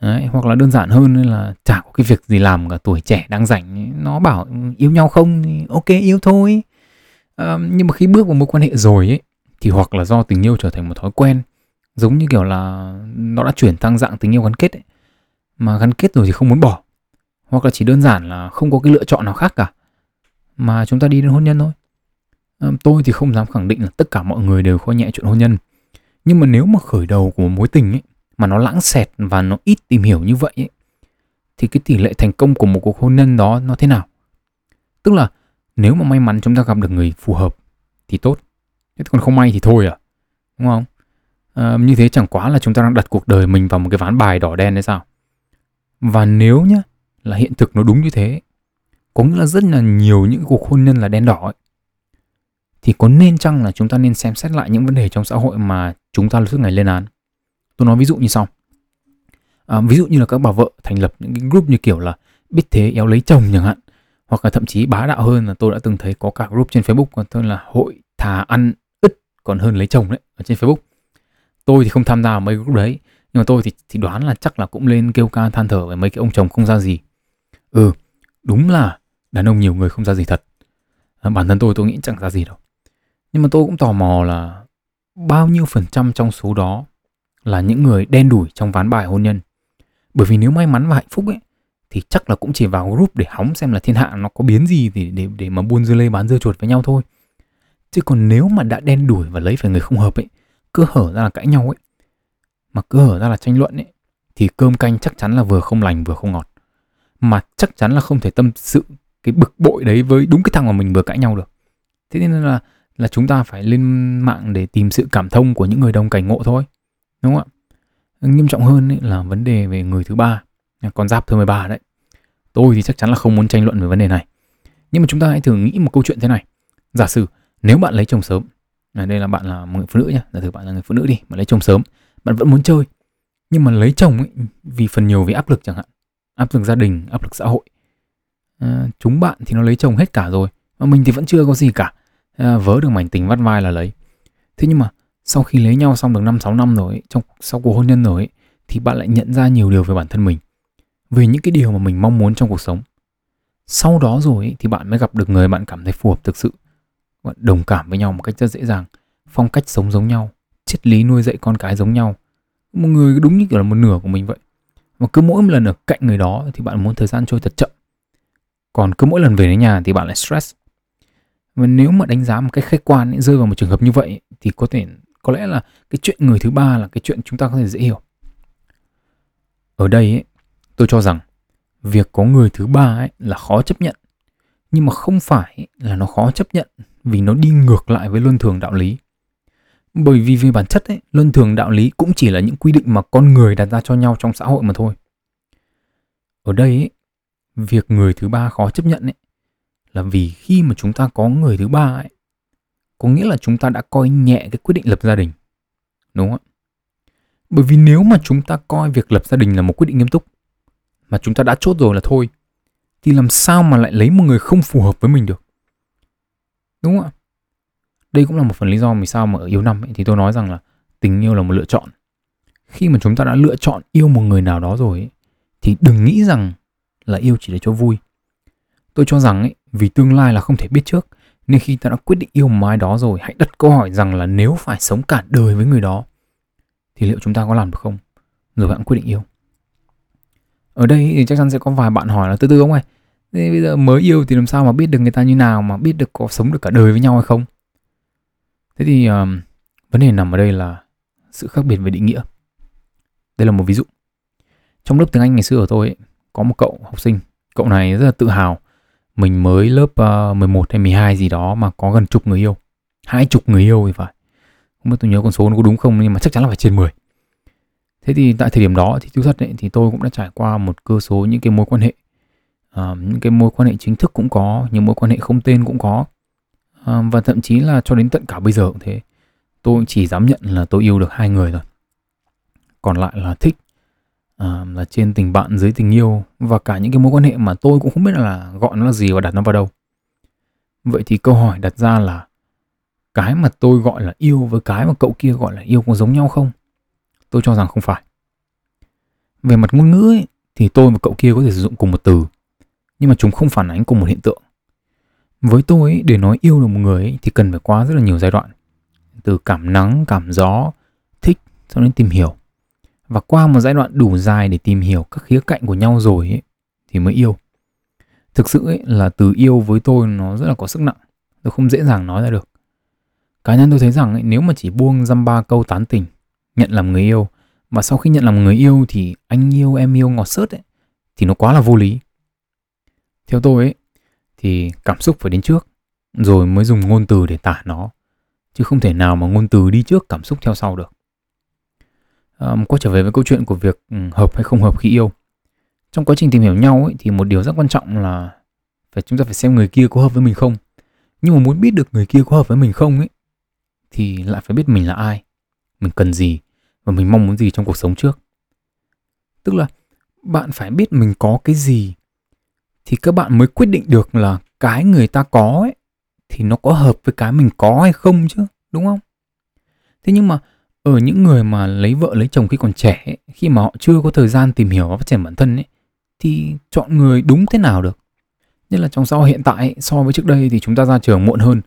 Đấy, hoặc là đơn giản hơn là chả có cái việc gì làm cả tuổi trẻ đang rảnh nó bảo yêu nhau không? Thì ok yêu thôi nhưng mà khi bước vào mối quan hệ rồi ấy thì hoặc là do tình yêu trở thành một thói quen giống như kiểu là nó đã chuyển sang dạng tình yêu gắn kết ấy mà gắn kết rồi thì không muốn bỏ. Hoặc là chỉ đơn giản là không có cái lựa chọn nào khác cả mà chúng ta đi đến hôn nhân thôi. À, tôi thì không dám khẳng định là tất cả mọi người đều coi nhẹ chuyện hôn nhân. Nhưng mà nếu mà khởi đầu của một mối tình ấy mà nó lãng xẹt và nó ít tìm hiểu như vậy ấy, thì cái tỷ lệ thành công của một cuộc hôn nhân đó nó thế nào? Tức là nếu mà may mắn chúng ta gặp được người phù hợp thì tốt. Thế còn không may thì thôi à đúng không? À, như thế chẳng quá là chúng ta đang đặt cuộc đời mình vào một cái ván bài đỏ đen đấy sao? Và nếu nhá là hiện thực nó đúng như thế có nghĩa là rất là nhiều những cuộc hôn nhân là đen đỏ ấy, thì có nên chăng là chúng ta nên xem xét lại những vấn đề trong xã hội mà chúng ta suốt ngày lên án? Tôi nói ví dụ như sau. À, ví dụ như là các bà vợ thành lập những cái group như kiểu là biết thế éo lấy chồng chẳng hạn hoặc là thậm chí bá đạo hơn là tôi đã từng thấy có cả group trên Facebook còn tên là hội thà ăn ít còn hơn lấy chồng đấy, ở trên Facebook. Tôi thì không tham gia vào mấy group đấy, nhưng mà tôi thì thì đoán là chắc là cũng lên kêu ca than thở về mấy cái ông chồng không ra gì. Ừ đúng là đàn ông nhiều người không ra gì thật. À, bản thân tôi tôi nghĩ chẳng ra gì đâu. Nhưng mà tôi cũng tò mò là bao nhiêu phần trăm trong số đó là những người đen đủi trong ván bài hôn nhân? Bởi vì nếu may mắn và hạnh phúc ấy thì chắc là cũng chỉ vào group để hóng xem là thiên hạ nó có biến gì để để để mà buôn dưa lê bán dưa chuột với nhau thôi. Chứ còn nếu mà đã đen đuổi và lấy phải người không hợp ấy, cứ hở ra là cãi nhau ấy. Mà cứ hở ra là tranh luận ấy, thì cơm canh chắc chắn là vừa không lành vừa không ngọt. Mà chắc chắn là không thể tâm sự cái bực bội đấy với đúng cái thằng mà mình vừa cãi nhau được. Thế nên là là chúng ta phải lên mạng để tìm sự cảm thông của những người đồng cảnh ngộ thôi, đúng không ạ? Nghiêm trọng hơn ấy là vấn đề về người thứ ba con giáp thứ 13 đấy. Tôi thì chắc chắn là không muốn tranh luận về vấn đề này. Nhưng mà chúng ta hãy thử nghĩ một câu chuyện thế này. Giả sử nếu bạn lấy chồng sớm à, đây là bạn là một người phụ nữ nhá giả thử bạn là người phụ nữ đi bạn lấy chồng sớm bạn vẫn muốn chơi nhưng mà lấy chồng ấy vì phần nhiều vì áp lực chẳng hạn áp lực gia đình áp lực xã hội à, chúng bạn thì nó lấy chồng hết cả rồi mà mình thì vẫn chưa có gì cả. À, vớ được mảnh tình vắt vai là lấy. Thế nhưng mà sau khi lấy nhau xong được 5 6 năm rồi ấy, trong sau cuộc hôn nhân rồi ấy, thì bạn lại nhận ra nhiều điều về bản thân mình về những cái điều mà mình mong muốn trong cuộc sống. Sau đó rồi ấy, thì bạn mới gặp được người bạn cảm thấy phù hợp thực sự. Bạn đồng cảm với nhau một cách rất dễ dàng phong cách sống giống nhau triết lý nuôi dạy con cái giống nhau. Một người đúng như kiểu là một nửa của mình vậy. Và cứ mỗi một lần ở cạnh người đó thì bạn muốn thời gian trôi thật chậm. Còn cứ mỗi lần về đến nhà thì bạn lại stress. Và nếu mà đánh giá một cách khách quan ấy, rơi vào một trường hợp như vậy thì có thể có lẽ là cái chuyện người thứ ba là cái chuyện chúng ta có thể dễ hiểu. Ở đây ấy, tôi cho rằng việc có người thứ ba ấy là khó chấp nhận. Nhưng mà không phải là nó khó chấp nhận vì nó đi ngược lại với luân thường đạo lý. Bởi vì về bản chất ấy, luân thường đạo lý cũng chỉ là những quy định mà con người đặt ra cho nhau trong xã hội mà thôi. Ở đây ấy, việc người thứ ba khó chấp nhận ấy là vì khi mà chúng ta có người thứ ba ấy có nghĩa là chúng ta đã coi nhẹ cái quyết định lập gia đình. Đúng không ạ? Bởi vì nếu mà chúng ta coi việc lập gia đình là một quyết định nghiêm túc mà chúng ta đã chốt rồi là thôi. Thì làm sao mà lại lấy một người không phù hợp với mình được? Đúng không ạ? Đây cũng là một phần lý do vì sao mà ở yêu năm ấy, thì tôi nói rằng là tình yêu là một lựa chọn. Khi mà chúng ta đã lựa chọn yêu một người nào đó rồi ấy, thì đừng nghĩ rằng là yêu chỉ để cho vui. Tôi cho rằng ấy, vì tương lai là không thể biết trước nên khi ta đã quyết định yêu một ai đó rồi hãy đặt câu hỏi rằng là nếu phải sống cả đời với người đó thì liệu chúng ta có làm được không? Rồi bạn quyết định yêu ở đây thì chắc chắn sẽ có vài bạn hỏi là từ từ ông ơi thế bây giờ mới yêu thì làm sao mà biết được người ta như nào mà biết được có sống được cả đời với nhau hay không? Thế thì um, vấn đề nằm ở đây là sự khác biệt về định nghĩa. Đây là một ví dụ. Trong lớp tiếng anh ngày xưa ở tôi ấy, có một cậu học sinh cậu này rất là tự hào. Mình mới lớp ờ, uh, 11 hay 12 gì đó mà có gần chục người yêu. Hai chục người yêu thì phải. Không biết tôi nhớ con số nó có đúng không nhưng mà chắc chắn là phải trên 10 thế thì tại thời điểm đó thì thú thật ấy, thì tôi cũng đã trải qua một cơ số những cái mối quan hệ à, những cái mối quan hệ chính thức cũng có những mối quan hệ không tên cũng có. À, và thậm chí là cho đến tận cả bây giờ cũng thế. Tôi chỉ dám nhận là tôi yêu được hai người rồi còn lại là thích à, là trên tình bạn dưới tình yêu và cả những cái mối quan hệ mà tôi cũng không biết là gọi nó là gì và đặt nó vào đâu. Vậy thì câu hỏi đặt ra là cái mà tôi gọi là yêu với cái mà cậu kia gọi là yêu có giống nhau không? Tôi cho rằng không phải. Về mặt ngôn ngữ ấy, thì tôi và cậu kia có thể sử dụng cùng một từ nhưng mà chúng không phản ánh cùng một hiện tượng. Với tôi ấy, để nói yêu được một người ấy, thì cần phải qua rất là nhiều giai đoạn từ cảm nắng cảm gió thích cho đến tìm hiểu. Và qua một giai đoạn đủ dài để tìm hiểu các khía cạnh của nhau rồi ấy, thì mới yêu. Thực sự ấy, là từ yêu với tôi nó rất là có sức nặng. Tôi không dễ dàng nói ra được. Cá nhân tôi thấy rằng ấy, nếu mà chỉ buông dăm ba câu tán tình nhận làm người yêu. Và sau khi nhận làm người yêu thì anh yêu em yêu ngọt sớt ấy thì nó quá là vô lý. Theo tôi ấy thì cảm xúc phải đến trước rồi mới dùng ngôn từ để tả nó. Chứ không thể nào mà ngôn từ đi trước cảm xúc theo sau được. À, quay trở về với câu chuyện của việc ừ, hợp hay không hợp khi yêu. Trong quá trình tìm hiểu nhau ấy, thì một điều rất quan trọng là phải chúng ta phải xem người kia có hợp với mình không. Nhưng mà muốn biết được người kia có hợp với mình không ấy thì lại phải biết mình là ai mình cần gì và mình mong muốn gì trong cuộc sống trước. Tức là bạn phải biết mình có cái gì thì các bạn mới quyết định được là cái người ta có ấy thì nó có hợp với cái mình có hay không chứ đúng không? Thế nhưng mà ở những người mà lấy vợ lấy chồng khi còn trẻ ấy, khi mà họ chưa có thời gian tìm hiểu và phát triển bản thân ấy thì chọn người đúng thế nào được? Nhất là trong xã hội hiện tại ấy, so với trước đây thì chúng ta ra trường muộn hơn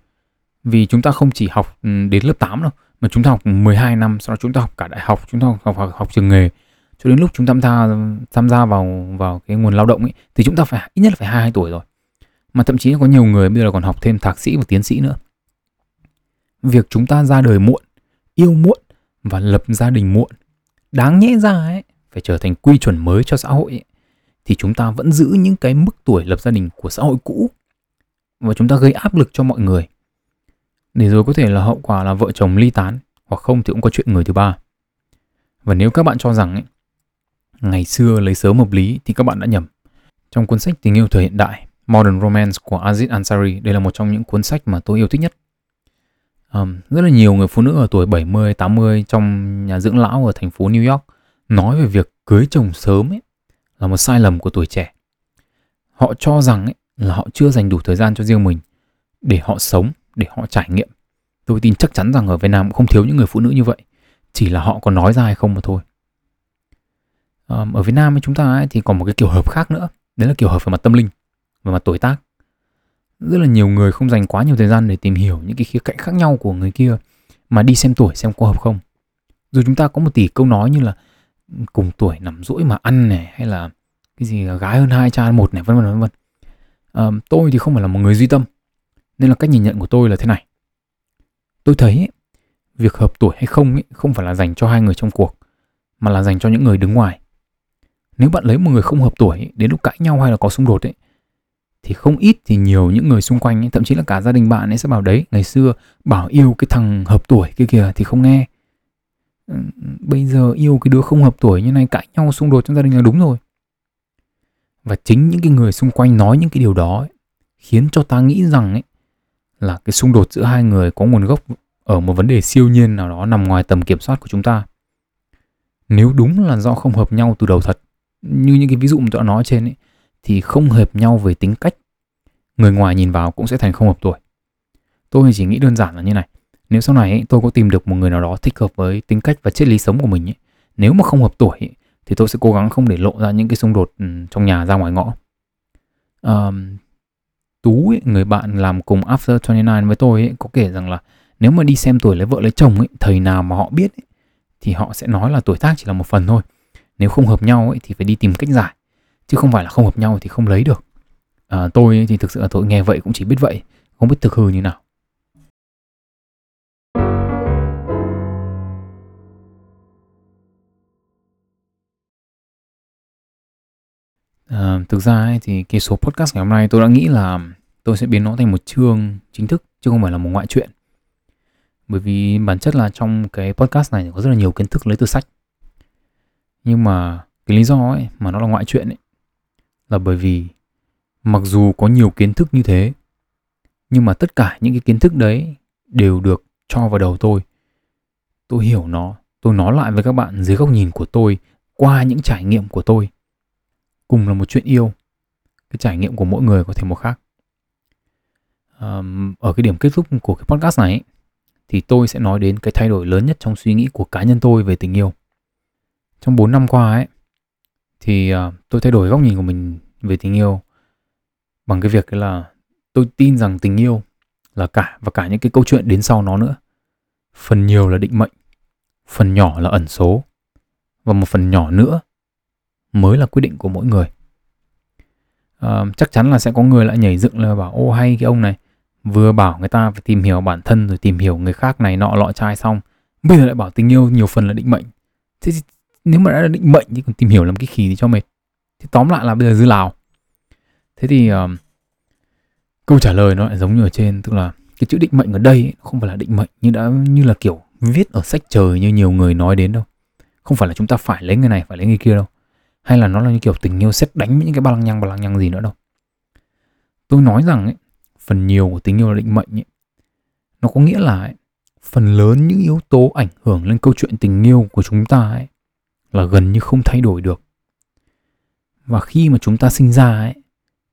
vì chúng ta không chỉ học ừ, đến lớp 8 đâu mà chúng ta học 12 năm sau đó chúng ta học cả đại học chúng ta học học, học, học trường nghề. Cho đến lúc chúng ta tham gia tham gia vào vào cái nguồn lao động ấy thì chúng ta phải ít nhất là phải 22 tuổi rồi. Mà thậm chí có nhiều người bây giờ còn học thêm thạc sĩ và tiến sĩ nữa. Việc chúng ta ra đời muộn yêu muộn và lập gia đình muộn đáng nhẽ ra ấy phải trở thành quy chuẩn mới cho xã hội ấy, thì chúng ta vẫn giữ những cái mức tuổi lập gia đình của xã hội cũ. Và chúng ta gây áp lực cho mọi người để rồi có thể là hậu quả là vợ chồng ly tán hoặc không thì cũng có chuyện người thứ ba. Và nếu các bạn cho rằng ấy, ngày xưa lấy sớm hợp lý thì các bạn đã nhầm. Trong cuốn sách tình yêu thời hiện đại Modern Romance của Aziz Ansari đây là một trong những cuốn sách mà tôi yêu thích nhất. Um, rất là nhiều người phụ nữ ở tuổi 70, 80 trong nhà dưỡng lão ở thành phố New York nói về việc cưới chồng sớm ấy là một sai lầm của tuổi trẻ. Họ cho rằng ấy, là họ chưa dành đủ thời gian cho riêng mình để họ sống, để họ trải nghiệm. Tôi tin chắc chắn rằng ở Việt Nam cũng không thiếu những người phụ nữ như vậy, chỉ là họ có nói ra hay không mà thôi. Ở Việt Nam chúng ta ấy, thì còn một cái kiểu hợp khác nữa, đấy là kiểu hợp về mặt tâm linh, về mặt tuổi tác rất là nhiều người không dành quá nhiều thời gian để tìm hiểu những cái khía cạnh khác nhau của người kia mà đi xem tuổi xem có hợp không dù chúng ta có một tỷ câu nói như là ừ, cùng tuổi nằm rỗi mà ăn này hay là cái gì gái hơn hai cha một này vân vân vân vân à, tôi thì không phải là một người duy tâm nên là cách nhìn nhận của tôi là thế này. Tôi thấy ấy, việc hợp tuổi hay không ấy, không phải là dành cho hai người trong cuộc mà là dành cho những người đứng ngoài. Nếu bạn lấy một người không hợp tuổi ấy, đến lúc cãi nhau hay là có xung đột ấy thì không ít thì nhiều những người xung quanh ấy, thậm chí là cả gia đình bạn ấy sẽ bảo đấy ngày xưa bảo yêu cái thằng hợp tuổi kia kìa thì không nghe. Ừ, bây giờ yêu cái đứa không hợp tuổi như này cãi nhau xung đột trong gia đình là đúng rồi. Và chính những cái người xung quanh nói những cái điều đó ấy, khiến cho ta nghĩ rằng ấy là cái xung đột giữa hai người có nguồn gốc ở một vấn đề siêu nhiên nào đó nằm ngoài tầm kiểm soát của chúng ta. Nếu đúng là do không hợp nhau từ đầu thật như những cái ví dụ mà tôi đã nói trên ấy thì không hợp nhau về tính cách người ngoài nhìn vào cũng sẽ thành không hợp tuổi. Tôi chỉ nghĩ đơn giản là như này nếu sau này ấy, tôi có tìm được một người nào đó thích hợp với tính cách và triết lý sống của mình ấy, nếu mà không hợp tuổi ấy, thì tôi sẽ cố gắng không để lộ ra những cái xung đột ừ, trong nhà ra ngoài ngõ. Um, tú ấy, người bạn làm cùng after 29 với tôi ấy, có kể rằng là nếu mà đi xem tuổi lấy vợ lấy chồng ấy, thầy nào mà họ biết ấy, thì họ sẽ nói là tuổi tác chỉ là một phần thôi. Nếu không hợp nhau ấy, thì phải đi tìm cách giải. Chứ không phải là không hợp nhau thì không lấy được. À, tôi thì thực sự là tôi nghe vậy cũng chỉ biết vậy không biết thực hư như nào. À, thực ra ấy, thì cái số podcast ngày hôm nay tôi đã nghĩ là tôi sẽ biến nó thành một chương chính thức chứ không phải là một ngoại truyện. Bởi vì bản chất là trong cái podcast này có rất là nhiều kiến thức lấy từ sách. Nhưng mà cái lý do ấy mà nó là ngoại truyện ấy là bởi vì mặc dù có nhiều kiến thức như thế nhưng mà tất cả những cái kiến thức đấy đều được cho vào đầu tôi. Tôi hiểu nó tôi nói lại với các bạn dưới góc nhìn của tôi qua những trải nghiệm của tôi cùng là một chuyện yêu. Cái trải nghiệm của mỗi người có thể một khác. Um, ở cái điểm kết thúc của cái podcast này thì tôi sẽ nói đến cái thay đổi lớn nhất trong suy nghĩ của cá nhân tôi về tình yêu. Trong 4 năm qua ấy thì uh, tôi thay đổi góc nhìn của mình về tình yêu bằng cái việc là tôi tin rằng tình yêu là cả và cả những cái câu chuyện đến sau nó nữa. Phần nhiều là định mệnh phần nhỏ là ẩn số và một phần nhỏ nữa mới là quyết định của mỗi người. À, chắc chắn là sẽ có người lại nhảy dựng là bảo ô hay cái ông này vừa bảo người ta phải tìm hiểu bản thân rồi tìm hiểu người khác này nọ lọ trai xong bây giờ lại bảo tình yêu nhiều phần là định mệnh. Thế thì nếu mà đã là định mệnh thì còn tìm hiểu làm cái khỉ thì cho mệt. Thì tóm lại là bây giờ dư lào. Thế thì um, câu trả lời nó lại giống như ở trên tức là cái chữ định mệnh ở đây ấy, không phải là định mệnh như đã như là kiểu viết ở sách trời như nhiều người nói đến đâu. Không phải là chúng ta phải lấy người này phải lấy người kia đâu hay là nó là như kiểu tình yêu xét đánh với những cái ba lăng nhăng ba lăng nhăng gì nữa đâu. Tôi nói rằng ấy, phần nhiều của tình yêu là định mệnh ấy, nó có nghĩa là ấy, phần lớn những yếu tố ảnh hưởng lên câu chuyện tình yêu của chúng ta ấy là gần như không thay đổi được. Và khi mà chúng ta sinh ra ấy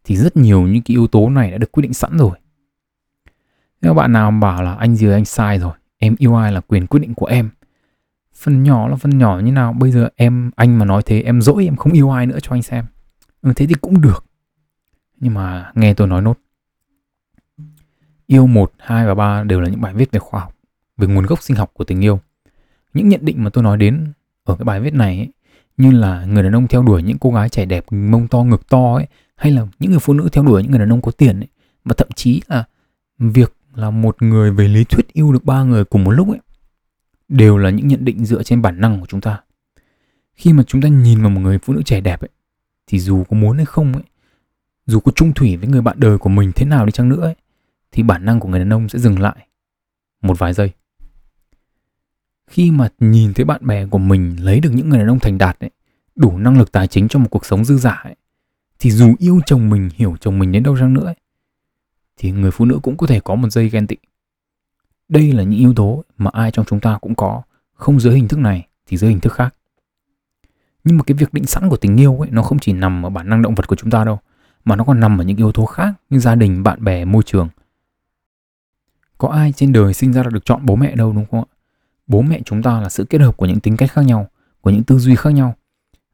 thì rất nhiều những cái yếu tố này đã được quyết định sẵn rồi. Nếu bạn nào bảo là anh gì anh sai rồi em yêu ai là quyền quyết định của em phần nhỏ là phần nhỏ như nào? Bây giờ em anh mà nói thế em dỗi em không yêu ai nữa cho anh xem. Ừ, thế thì cũng được. Nhưng mà nghe tôi nói nốt. Yêu một hai và ba đều là những bài viết về khoa học về nguồn gốc sinh học của tình yêu. Những nhận định mà tôi nói đến ở cái bài viết này ấy, như là người đàn ông theo đuổi những cô gái trẻ đẹp mông to ngực to ấy hay là những người phụ nữ theo đuổi những người đàn ông có tiền ấy và thậm chí là việc là một người về lý thuyết yêu được ba người cùng một lúc ấy đều là những nhận định dựa trên bản năng của chúng ta khi mà chúng ta nhìn vào một người phụ nữ trẻ đẹp ấy thì dù có muốn hay không ấy dù có trung thủy với người bạn đời của mình thế nào đi chăng nữa ấy thì bản năng của người đàn ông sẽ dừng lại một vài giây khi mà nhìn thấy bạn bè của mình lấy được những người đàn ông thành đạt ấy, đủ năng lực tài chính cho một cuộc sống dư giả ấy, thì dù yêu chồng mình, hiểu chồng mình đến đâu chăng nữa ấy, thì người phụ nữ cũng có thể có một giây ghen tị đây là những yếu tố mà ai trong chúng ta cũng có, không dưới hình thức này thì dưới hình thức khác. Nhưng mà cái việc định sẵn của tình yêu ấy, nó không chỉ nằm ở bản năng động vật của chúng ta đâu, mà nó còn nằm ở những yếu tố khác như gia đình, bạn bè, môi trường. Có ai trên đời sinh ra là được chọn bố mẹ đâu, đúng không ạ? Bố mẹ chúng ta là sự kết hợp của những tính cách khác nhau, của những tư duy khác nhau.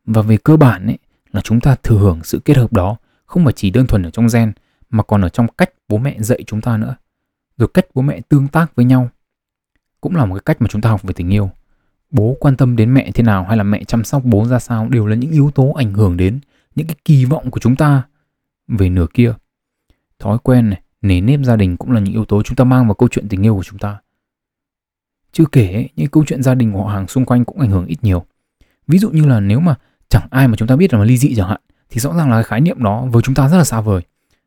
Và về cơ bản ấy, là chúng ta thừa hưởng sự kết hợp đó, không phải chỉ đơn thuần ở trong gen, mà còn ở trong cách bố mẹ dạy chúng ta nữa rồi cách bố mẹ tương tác với nhau cũng là một cái cách mà chúng ta học về tình yêu. Bố quan tâm đến mẹ thế nào hay là mẹ chăm sóc bố ra sao đều là những yếu tố ảnh hưởng đến những cái kỳ vọng của chúng ta về nửa kia. Thói quen này, nề nếp gia đình cũng là những yếu tố chúng ta mang vào câu chuyện tình yêu của chúng ta. Chưa kể, những câu chuyện gia đình của họ hàng xung quanh cũng ảnh hưởng ít nhiều. Ví dụ như là nếu mà chẳng ai mà chúng ta biết là ly dị chẳng hạn, thì rõ ràng là cái khái niệm đó với chúng ta rất là xa vời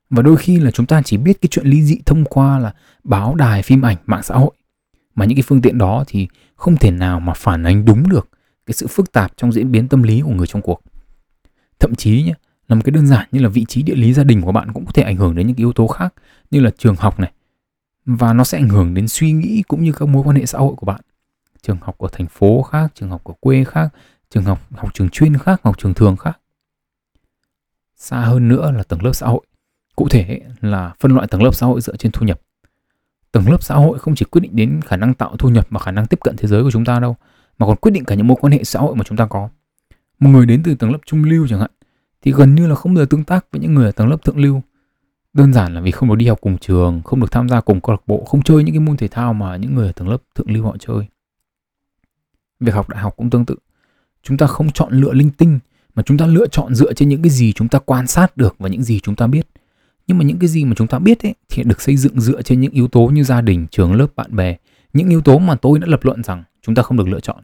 và đôi khi là chúng ta chỉ biết cái chuyện ly dị thông qua là báo đài, phim ảnh, mạng xã hội. Mà những cái phương tiện đó thì không thể nào mà phản ánh đúng được cái sự phức tạp trong diễn biến tâm lý của người trong cuộc. Thậm chí nhé là một cái đơn giản như là vị trí địa lý gia đình của bạn cũng có thể ảnh hưởng đến những cái yếu tố khác, như là trường học này. Và nó sẽ ảnh hưởng đến suy nghĩ cũng như các mối quan hệ xã hội của bạn. Trường học ở thành phố khác, trường học ở quê khác, trường học học trường chuyên khác, học trường thường khác. Xa hơn nữa là tầng lớp xã hội cụ thể là phân loại tầng lớp xã hội dựa trên thu nhập. Tầng lớp xã hội không chỉ quyết định đến khả năng tạo thu nhập và khả năng tiếp cận thế giới của chúng ta đâu, mà còn quyết định cả những mối quan hệ xã hội mà chúng ta có. Một người đến từ tầng lớp trung lưu chẳng hạn, thì gần như là không bao giờ tương tác với những người ở tầng lớp thượng lưu. Đơn giản là vì không được đi học cùng trường, không được tham gia cùng câu lạc bộ, không chơi những cái môn thể thao mà những người ở tầng lớp thượng lưu họ chơi. Việc học đại học cũng tương tự. Chúng ta không chọn lựa linh tinh, mà chúng ta lựa chọn dựa trên những cái gì chúng ta quan sát được và những gì chúng ta biết nhưng mà những cái gì mà chúng ta biết ấy, thì được xây dựng dựa trên những yếu tố như gia đình, trường lớp, bạn bè. Những yếu tố mà tôi đã lập luận rằng chúng ta không được lựa chọn.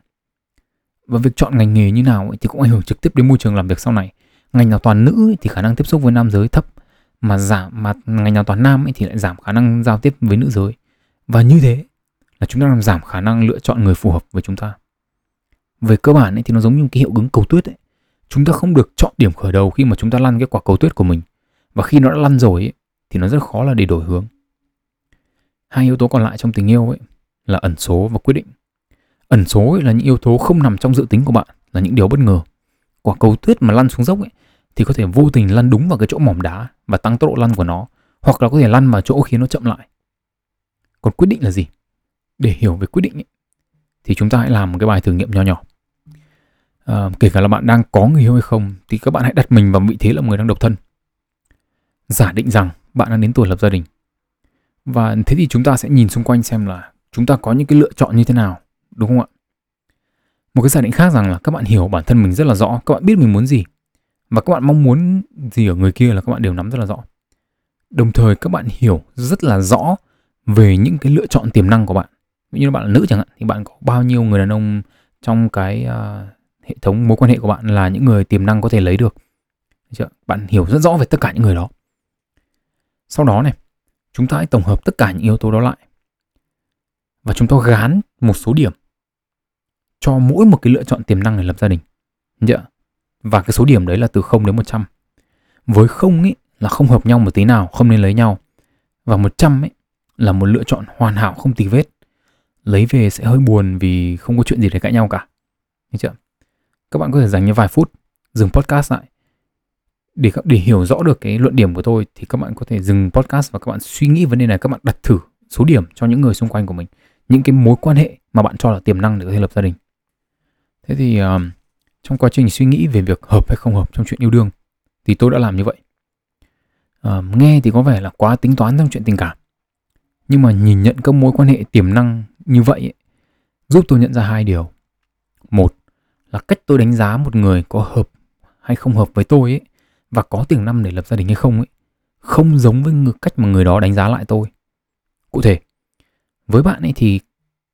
Và việc chọn ngành nghề như nào ấy thì cũng ảnh hưởng trực tiếp đến môi trường làm việc sau này. Ngành nào toàn nữ ấy thì khả năng tiếp xúc với nam giới thấp, mà giảm mà ngành nào toàn nam ấy thì lại giảm khả năng giao tiếp với nữ giới. Và như thế là chúng ta làm giảm khả năng lựa chọn người phù hợp với chúng ta. Về cơ bản ấy thì nó giống như cái hiệu ứng cầu tuyết ấy. Chúng ta không được chọn điểm khởi đầu khi mà chúng ta lăn cái quả cầu tuyết của mình và khi nó đã lăn rồi ấy, thì nó rất khó là để đổi hướng. Hai yếu tố còn lại trong tình yêu ấy là ẩn số và quyết định. Ẩn số ấy là những yếu tố không nằm trong dự tính của bạn là những điều bất ngờ. Quả cầu tuyết mà lăn xuống dốc ấy thì có thể vô tình lăn đúng vào cái chỗ mỏm đá và tăng tốc độ lăn của nó hoặc là có thể lăn vào chỗ khiến nó chậm lại. Còn quyết định là gì? Để hiểu về quyết định ấy, thì chúng ta hãy làm một cái bài thử nghiệm nho nhỏ. À, kể cả là bạn đang có người yêu hay không thì các bạn hãy đặt mình vào vị thế là một người đang độc thân giả định rằng bạn đang đến tuổi lập gia đình. Và thế thì chúng ta sẽ nhìn xung quanh xem là chúng ta có những cái lựa chọn như thế nào đúng không ạ? Một cái giả định khác rằng là các bạn hiểu bản thân mình rất là rõ các bạn biết mình muốn gì và các bạn mong muốn gì ở người kia là các bạn đều nắm rất là rõ. Đồng thời các bạn hiểu rất là rõ về những cái lựa chọn tiềm năng của bạn. Ví như bạn là nữ chẳng hạn thì bạn có bao nhiêu người đàn ông trong cái uh, hệ thống mối quan hệ của bạn là những người tiềm năng có thể lấy được chưa? bạn hiểu rất rõ về tất cả những người đó sau đó này, chúng ta hãy tổng hợp tất cả những yếu tố đó lại. Và chúng ta gán một số điểm cho mỗi một cái lựa chọn tiềm năng để lập gia đình. Chưa? và cái số điểm đấy là từ 0 đến 100 với không ấy là không hợp nhau một tí nào, không nên lấy nhau. Và 100 ấy là một lựa chọn hoàn hảo, không tì vết. Lấy về sẽ hơi buồn vì không có chuyện gì để cãi nhau cả. Thấy chưa? các bạn có thể dành như vài phút dừng podcast lại để để hiểu rõ được cái luận điểm của tôi thì các bạn có thể dừng podcast và các bạn suy nghĩ vấn đề này các bạn đặt thử số điểm cho những người xung quanh của mình. Những cái mối quan hệ mà bạn cho là tiềm năng để có thể lập gia đình. Thế thì uh, trong quá trình suy nghĩ về việc hợp hay không hợp trong chuyện yêu đương thì tôi đã làm như vậy. Uh, nghe thì có vẻ là quá tính toán trong chuyện tình cảm. Nhưng mà nhìn nhận các mối quan hệ tiềm năng như vậy ấy, giúp tôi nhận ra hai điều. Một là cách tôi đánh giá một người có hợp hay không hợp với tôi ấy và có tiềm năng để lập gia đình hay không ấy không giống với cách mà người đó đánh giá lại tôi. Cụ thể, với bạn ấy thì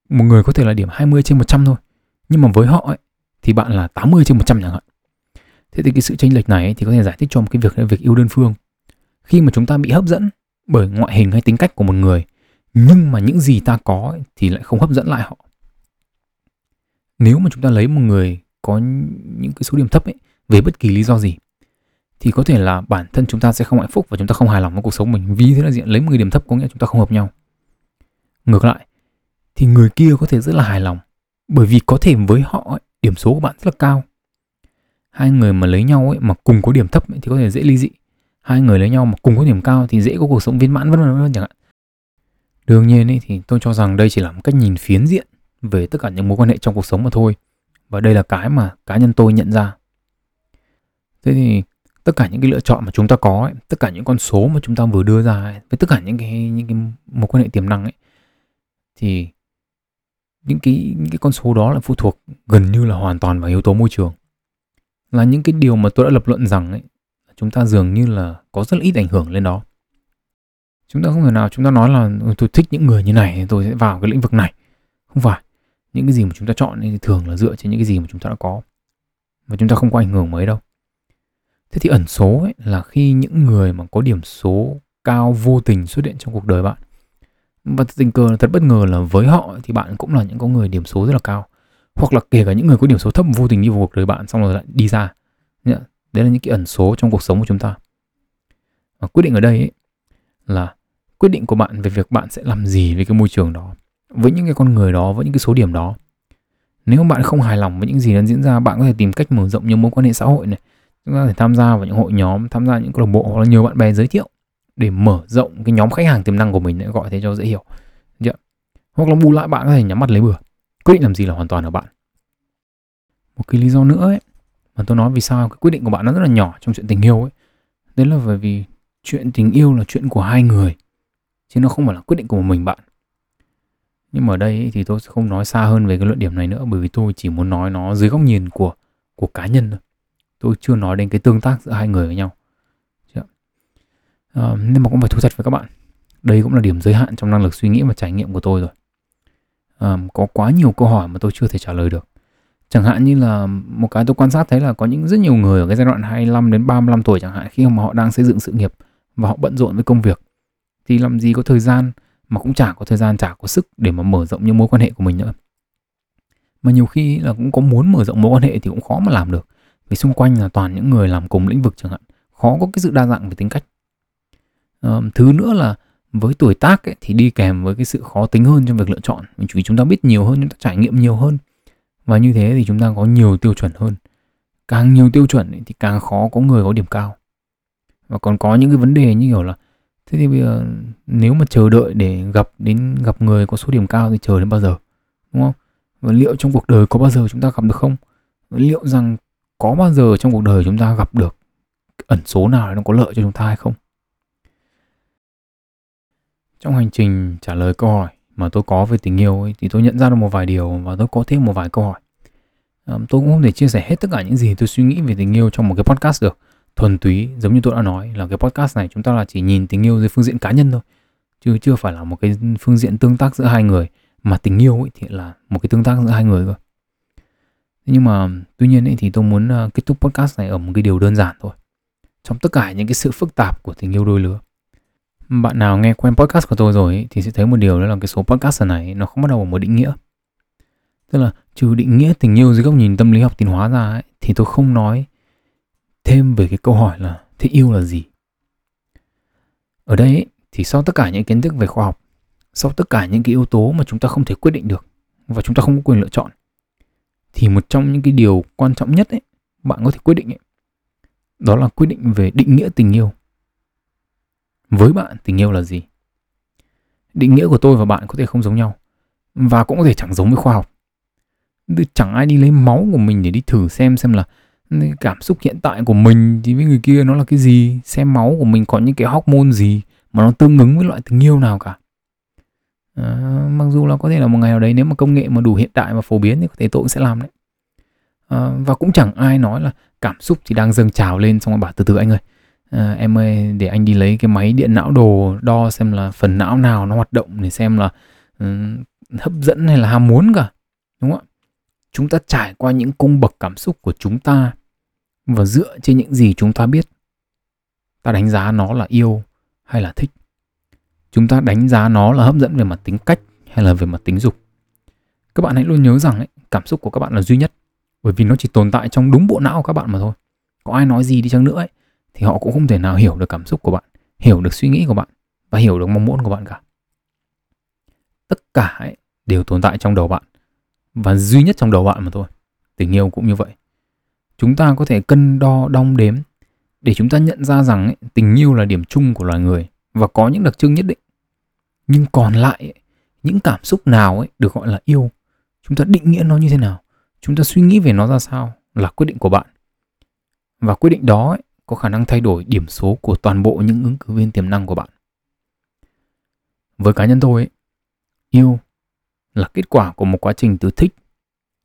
một người có thể là điểm 20 trên 100 thôi, nhưng mà với họ ấy thì bạn là 80 trên 100 chẳng hạn. Thế thì cái sự chênh lệch này ấy, thì có thể giải thích cho một cái việc là việc yêu đơn phương. Khi mà chúng ta bị hấp dẫn bởi ngoại hình hay tính cách của một người, nhưng mà những gì ta có ấy, thì lại không hấp dẫn lại họ. Nếu mà chúng ta lấy một người có những cái số điểm thấp ấy về bất kỳ lý do gì thì có thể là bản thân chúng ta sẽ không hạnh phúc và chúng ta không hài lòng với cuộc sống mình. Vì thế là diện lấy một điểm thấp có nghĩa chúng ta không hợp nhau. Ngược lại thì người kia có thể rất là hài lòng bởi vì có thể với họ ấy, điểm số của bạn rất là cao. Hai người mà lấy nhau ấy mà cùng có điểm thấp ấy, thì có thể dễ ly dị. Hai người lấy nhau mà cùng có điểm cao thì dễ có cuộc sống viên mãn vân vân vân chẳng hạn. Đương nhiên ấy thì tôi cho rằng đây chỉ là một cách nhìn phiến diện về tất cả những mối quan hệ trong cuộc sống mà thôi. Và đây là cái mà cá nhân tôi nhận ra. Thế thì tất cả những cái lựa chọn mà chúng ta có ấy, tất cả những con số mà chúng ta vừa đưa ra ấy, với tất cả những cái những cái mối quan hệ tiềm năng ấy thì những cái những cái con số đó là phụ thuộc gần như là hoàn toàn vào yếu tố môi trường. Là những cái điều mà tôi đã lập luận rằng ấy, chúng ta dường như là có rất là ít ảnh hưởng lên đó. Chúng ta không thể nào chúng ta nói là ừ, tôi thích những người như này tôi sẽ vào cái lĩnh vực này. Không phải. Những cái gì mà chúng ta chọn thì thường là dựa trên những cái gì mà chúng ta đã có. Và chúng ta không có ảnh hưởng mấy đâu thế thì ẩn số ấy là khi những người mà có điểm số cao vô tình xuất hiện trong cuộc đời bạn. Và tình cờ thật bất ngờ là với họ thì bạn cũng là những có người điểm số rất là cao. Hoặc là kể cả những người có điểm số thấp vô tình đi vào cuộc đời bạn xong rồi lại đi ra. Đấy là những cái ẩn số trong cuộc sống của chúng ta. Và quyết định ở đây ấy, là quyết định của bạn về việc bạn sẽ làm gì với cái môi trường đó với những cái con người đó với những cái số điểm đó. Nếu bạn không hài lòng với những gì đang diễn ra bạn có thể tìm cách mở rộng những mối quan hệ xã hội này chúng ta có thể tham gia vào những hội nhóm, tham gia những câu lạc bộ hoặc là nhiều bạn bè giới thiệu để mở rộng cái nhóm khách hàng tiềm năng của mình để gọi thế cho dễ hiểu. Được hoặc là bù lại bạn có thể nhắm mắt lấy bừa. Quyết định làm gì là hoàn toàn ở bạn. Một cái lý do nữa ấy, mà tôi nói vì sao cái quyết định của bạn nó rất là nhỏ trong chuyện tình yêu ấy. Đấy là bởi vì chuyện tình yêu là chuyện của hai người, chứ nó không phải là quyết định của một mình bạn. Nhưng mà ở đây thì tôi sẽ không nói xa hơn về cái luận điểm này nữa, bởi vì tôi chỉ muốn nói nó dưới góc nhìn của của cá nhân thôi tôi chưa nói đến cái tương tác giữa hai người với nhau. À, nhưng mà cũng phải thú thật với các bạn. Đây cũng là điểm giới hạn trong năng lực suy nghĩ và trải nghiệm của tôi rồi. À, có quá nhiều câu hỏi mà tôi chưa thể trả lời được. Chẳng hạn như là một cái tôi quan sát thấy là có những rất nhiều người ở cái giai đoạn 25 đến 35 tuổi chẳng hạn khi mà họ đang xây dựng sự nghiệp và họ bận rộn với công việc thì làm gì có thời gian mà cũng chả có thời gian chả có sức để mà mở rộng những mối quan hệ của mình nữa. Mà nhiều khi là cũng có muốn mở rộng mối quan hệ thì cũng khó mà làm được vì xung quanh là toàn những người làm cùng lĩnh vực chẳng hạn. Khó có cái sự đa dạng về tính cách. À, thứ nữa là với tuổi tác ấy, thì đi kèm với cái sự khó tính hơn trong việc lựa chọn. Vì chúng ta biết nhiều hơn chúng ta trải nghiệm nhiều hơn. Và như thế thì chúng ta có nhiều tiêu chuẩn hơn. Càng nhiều tiêu chuẩn ấy, thì càng khó có người có điểm cao. Và còn có những cái vấn đề như kiểu là thế thì bây giờ nếu mà chờ đợi để gặp đến gặp người có số điểm cao thì chờ đến bao giờ? Đúng không? Và liệu trong cuộc đời có bao giờ chúng ta gặp được không? Liệu rằng có bao giờ trong cuộc đời chúng ta gặp được ẩn số nào nó có lợi cho chúng ta hay không? Trong hành trình trả lời câu hỏi mà tôi có về tình yêu ấy, thì tôi nhận ra được một vài điều và tôi có thêm một vài câu hỏi. À, tôi cũng không thể chia sẻ hết tất cả những gì tôi suy nghĩ về tình yêu trong một cái podcast được. Thuần túy giống như tôi đã nói là cái podcast này chúng ta là chỉ nhìn tình yêu dưới phương diện cá nhân thôi chứ chưa phải là một cái phương diện tương tác giữa hai người. Mà tình yêu ấy thì là một cái tương tác giữa hai người nhưng mà tuy nhiên ấy thì tôi muốn ờ, kết thúc podcast này ở một cái điều đơn giản thôi. Trong tất cả những cái sự phức tạp của tình yêu đôi lứa. Bạn nào nghe quen podcast của tôi rồi ấy, thì sẽ thấy một điều đó là cái số podcast này nó không bắt đầu ở một định nghĩa. Tức là trừ định nghĩa tình yêu dưới góc nhìn tâm lý học tiến hóa ra ấy, thì tôi không nói thêm về cái câu hỏi là thế yêu là gì. Ở đây ấy, thì sau tất cả những kiến thức về khoa học sau tất cả những cái yếu tố mà chúng ta không thể quyết định được và chúng ta không có quyền lựa chọn thì một trong những cái điều quan trọng nhất ấy, bạn có thể quyết định ấy, đó là quyết định về định nghĩa tình yêu. Với bạn, tình yêu là gì? Định nghĩa của tôi và bạn có thể không giống nhau, và cũng có thể chẳng giống với khoa học. Chẳng ai đi lấy máu của mình để đi thử xem xem là cảm xúc hiện tại của mình thì với người kia nó là cái gì, xem máu của mình có những cái hormone gì mà nó tương ứng với loại tình yêu nào cả à, mặc dù là có thể là một ngày nào đấy nếu mà công nghệ mà đủ hiện đại và phổ biến thì có thể tôi cũng sẽ làm đấy. À, và cũng chẳng ai nói là cảm xúc thì đang dâng trào lên xong rồi bảo từ từ anh ơi à, em ơi để anh đi lấy cái máy điện não đồ đo xem là phần não nào nó hoạt động để xem là um, hấp dẫn hay là ham muốn cả đúng không ạ? Chúng ta trải qua những cung bậc cảm xúc của chúng ta và dựa trên những gì chúng ta biết ta đánh giá nó là yêu hay là thích chúng ta đánh giá nó là hấp dẫn về mặt tính cách hay là về mặt tính dục. Các bạn hãy luôn nhớ rằng ấy, cảm xúc của các bạn là duy nhất. Bởi vì nó chỉ tồn tại trong đúng bộ não của các bạn mà thôi. Có ai nói gì đi chăng nữa ấy, thì họ cũng không thể nào hiểu được cảm xúc của bạn hiểu được suy nghĩ của bạn và hiểu được mong muốn của bạn cả. Tất cả ấy, đều tồn tại trong đầu bạn và duy nhất trong đầu bạn mà thôi. Tình yêu cũng như vậy. Chúng ta có thể cân đo đong đếm để chúng ta nhận ra rằng ấy, tình yêu là điểm chung của loài người và có những đặc trưng nhất định. Nhưng còn lại ấy, những cảm xúc nào ấy được gọi là yêu, chúng ta định nghĩa nó như thế nào, chúng ta suy nghĩ về nó ra sao là quyết định của bạn. Và quyết định đó ấy, có khả năng thay đổi điểm số của toàn bộ những ứng cử viên tiềm năng của bạn. Với cá nhân tôi, ấy, yêu là kết quả của một quá trình từ thích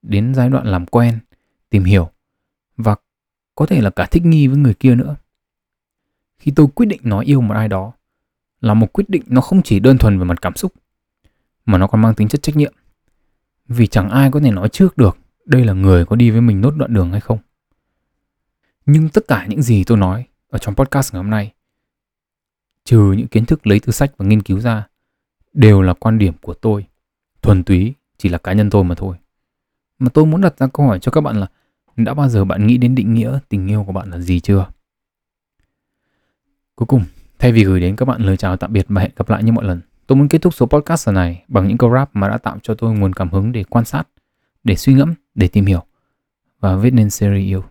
đến giai đoạn làm quen, tìm hiểu và có thể là cả thích nghi với người kia nữa. Khi tôi quyết định nói yêu một ai đó là một quyết định nó không chỉ đơn thuần về mặt cảm xúc, mà nó còn mang tính chất trách nhiệm. Vì chẳng ai có thể nói trước được đây là người có đi với mình nốt đoạn đường hay không. Nhưng tất cả những gì tôi nói ở trong podcast ngày hôm nay, trừ những kiến thức lấy từ sách và nghiên cứu ra, đều là quan điểm của tôi thuần túy chỉ là cá nhân tôi mà thôi mà tôi muốn đặt ra câu hỏi cho các bạn là, đã bao giờ bạn nghĩ đến định nghĩa tình yêu của bạn là gì chưa cuối cùng thay vì gửi đến các bạn lời chào tạm biệt và hẹn gặp lại như mọi lần, tôi muốn kết thúc số podcast này bằng những câu rap mà đã tạo cho tôi nguồn cảm hứng để quan sát, để suy ngẫm, để tìm hiểu và viết nên series yêu.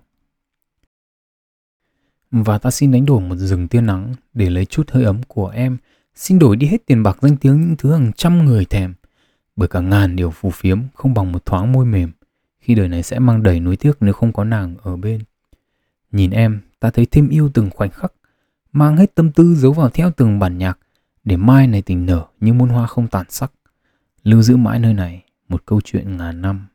Và ta xin đánh đổi một rừng tia nắng để lấy chút hơi ấm của em. Xin đổi đi hết tiền bạc danh tiếng những thứ hàng trăm người thèm, bởi cả ngàn điều phù phiếm không bằng một thoáng môi mềm. Khi đời này sẽ mang đầy nuối tiếc nếu không có nàng ở bên. Nhìn em, ta thấy thêm yêu từng khoảnh khắc mang hết tâm tư giấu vào theo từng bản nhạc, để mai này tình nở như muôn hoa không tàn sắc. Lưu giữ mãi nơi này một câu chuyện ngàn năm.